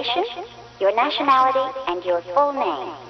your your nationality, and your full name?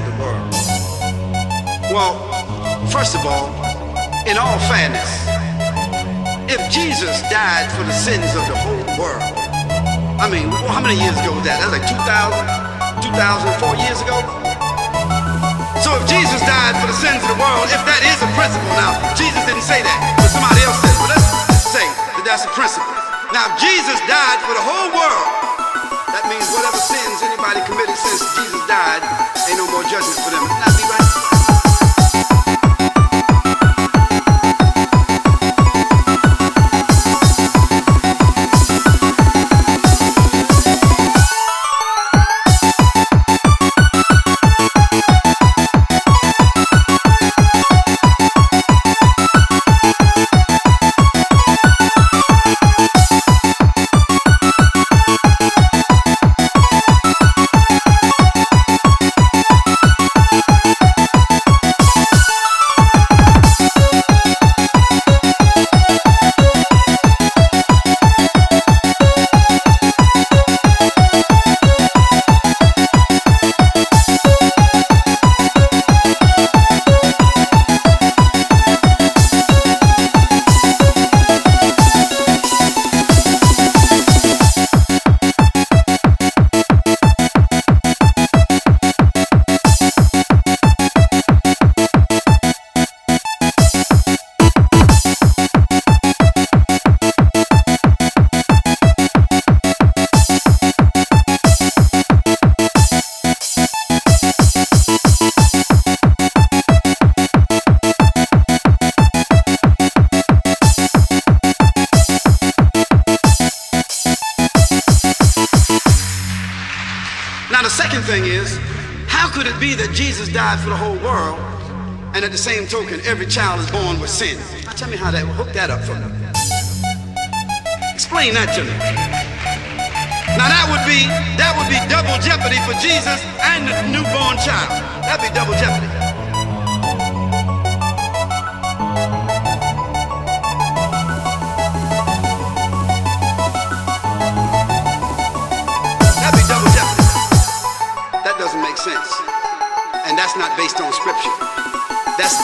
Of the world. Well, first of all, in all fairness, if Jesus died for the sins of the whole world, I mean, how many years ago was that? That's like 2000, 2004 years ago. So if Jesus died for the sins of the world, if that is a principle, now Jesus didn't say that, but somebody else said, but let's say that that's a principle. Now Jesus died for the whole world. Means whatever sins anybody committed since Jesus died, ain't no more judgment for them. Isn't that right? Be that Jesus died for the whole world, and at the same token, every child is born with sin? Now, tell me how that hook that up for me. Explain that to me. Now that would be that would be double jeopardy for Jesus and the newborn child. That'd be double jeopardy.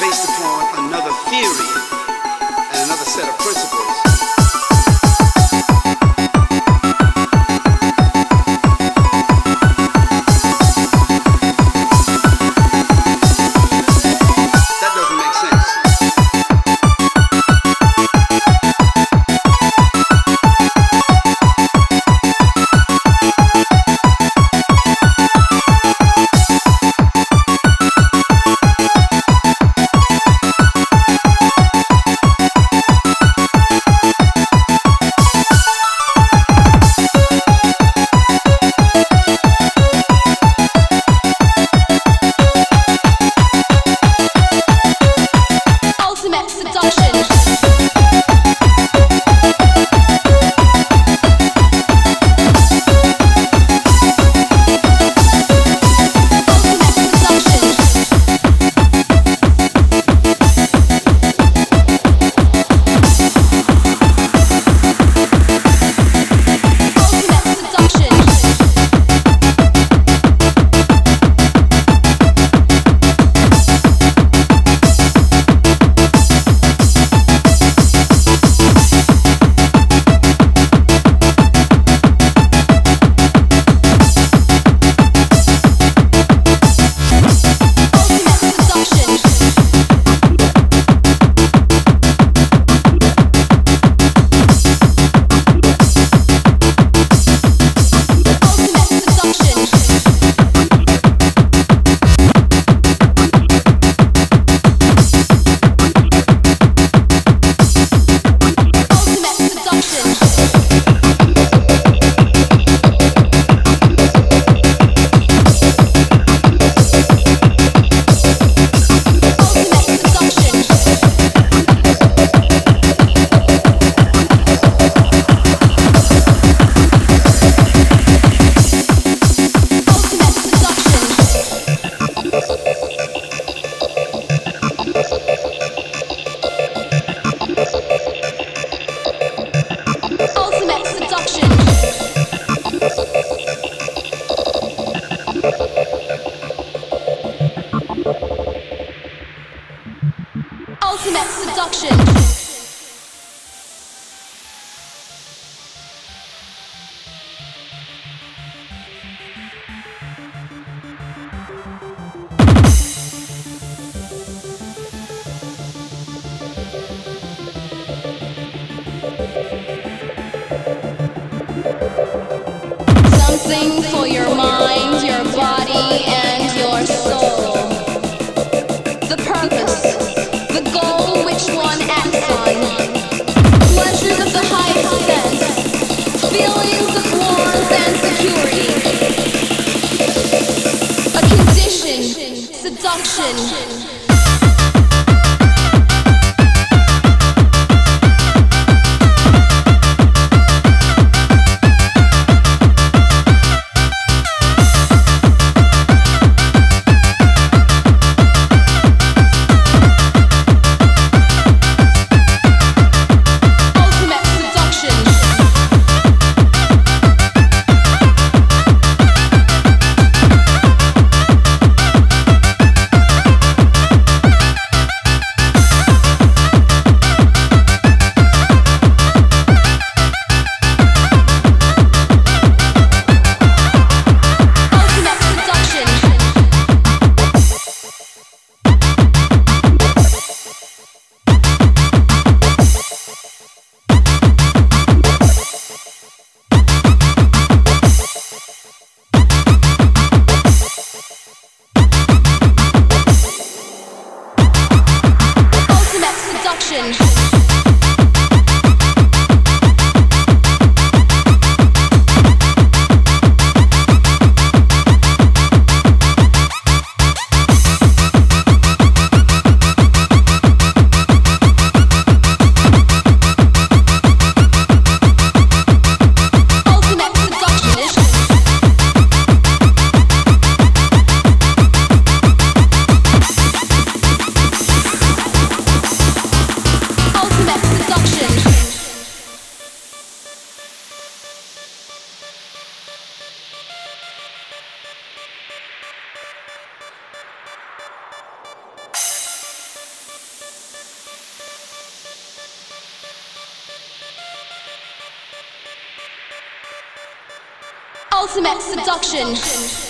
Based upon another theory and another set of principles. 嗯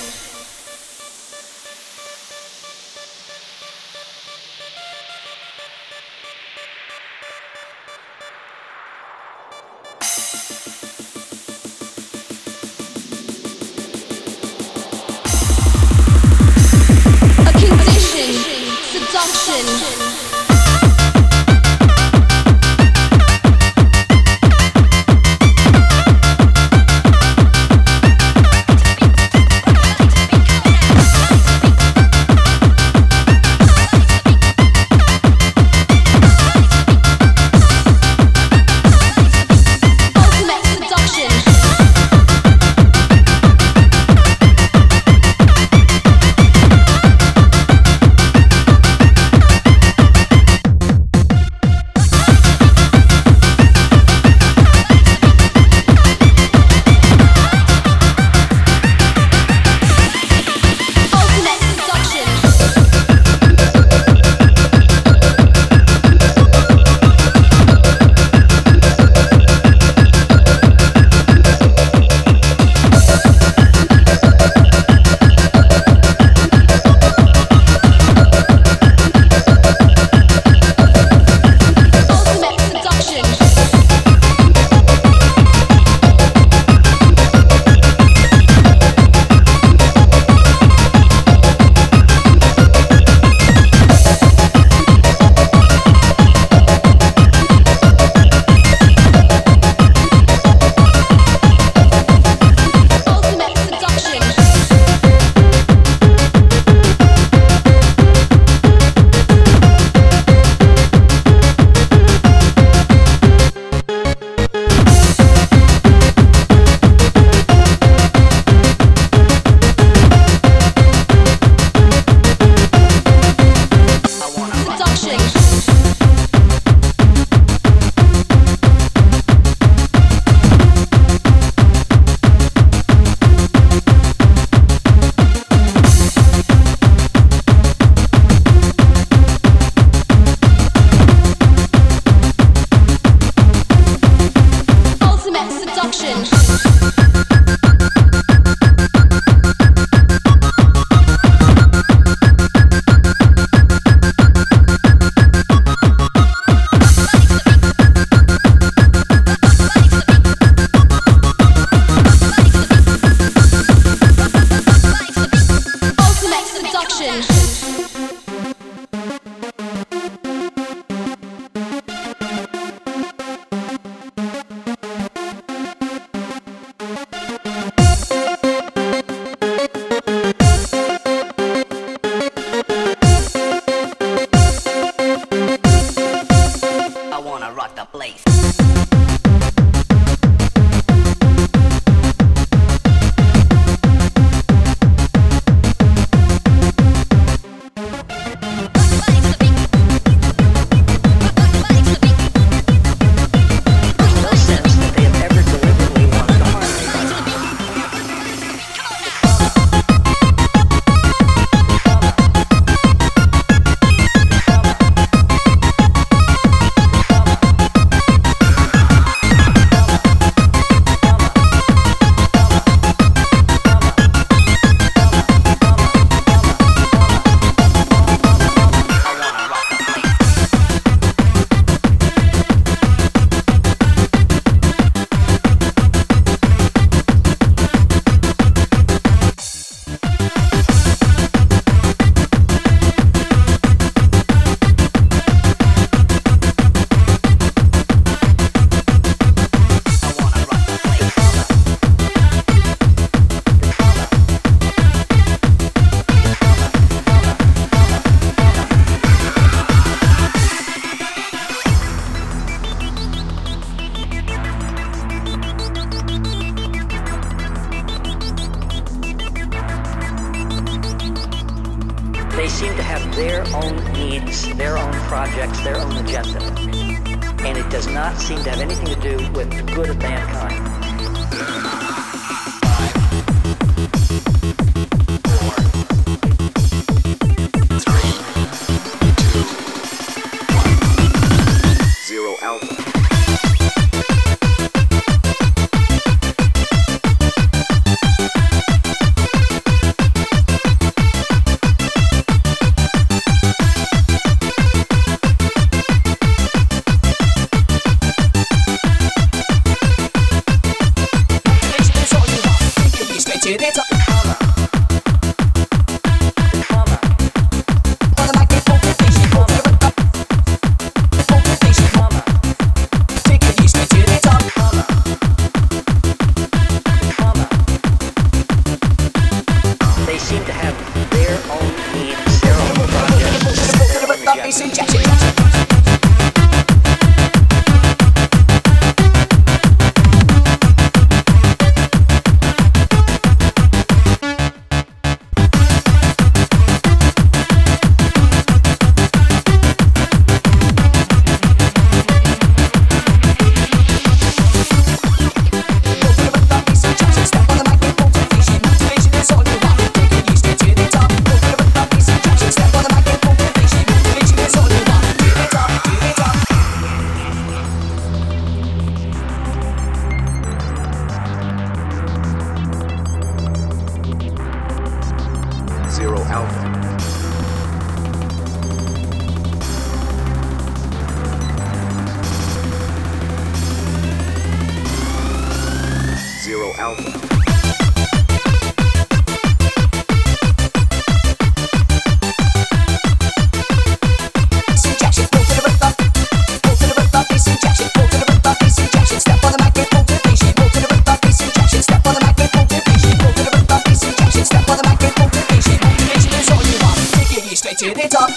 Straight to the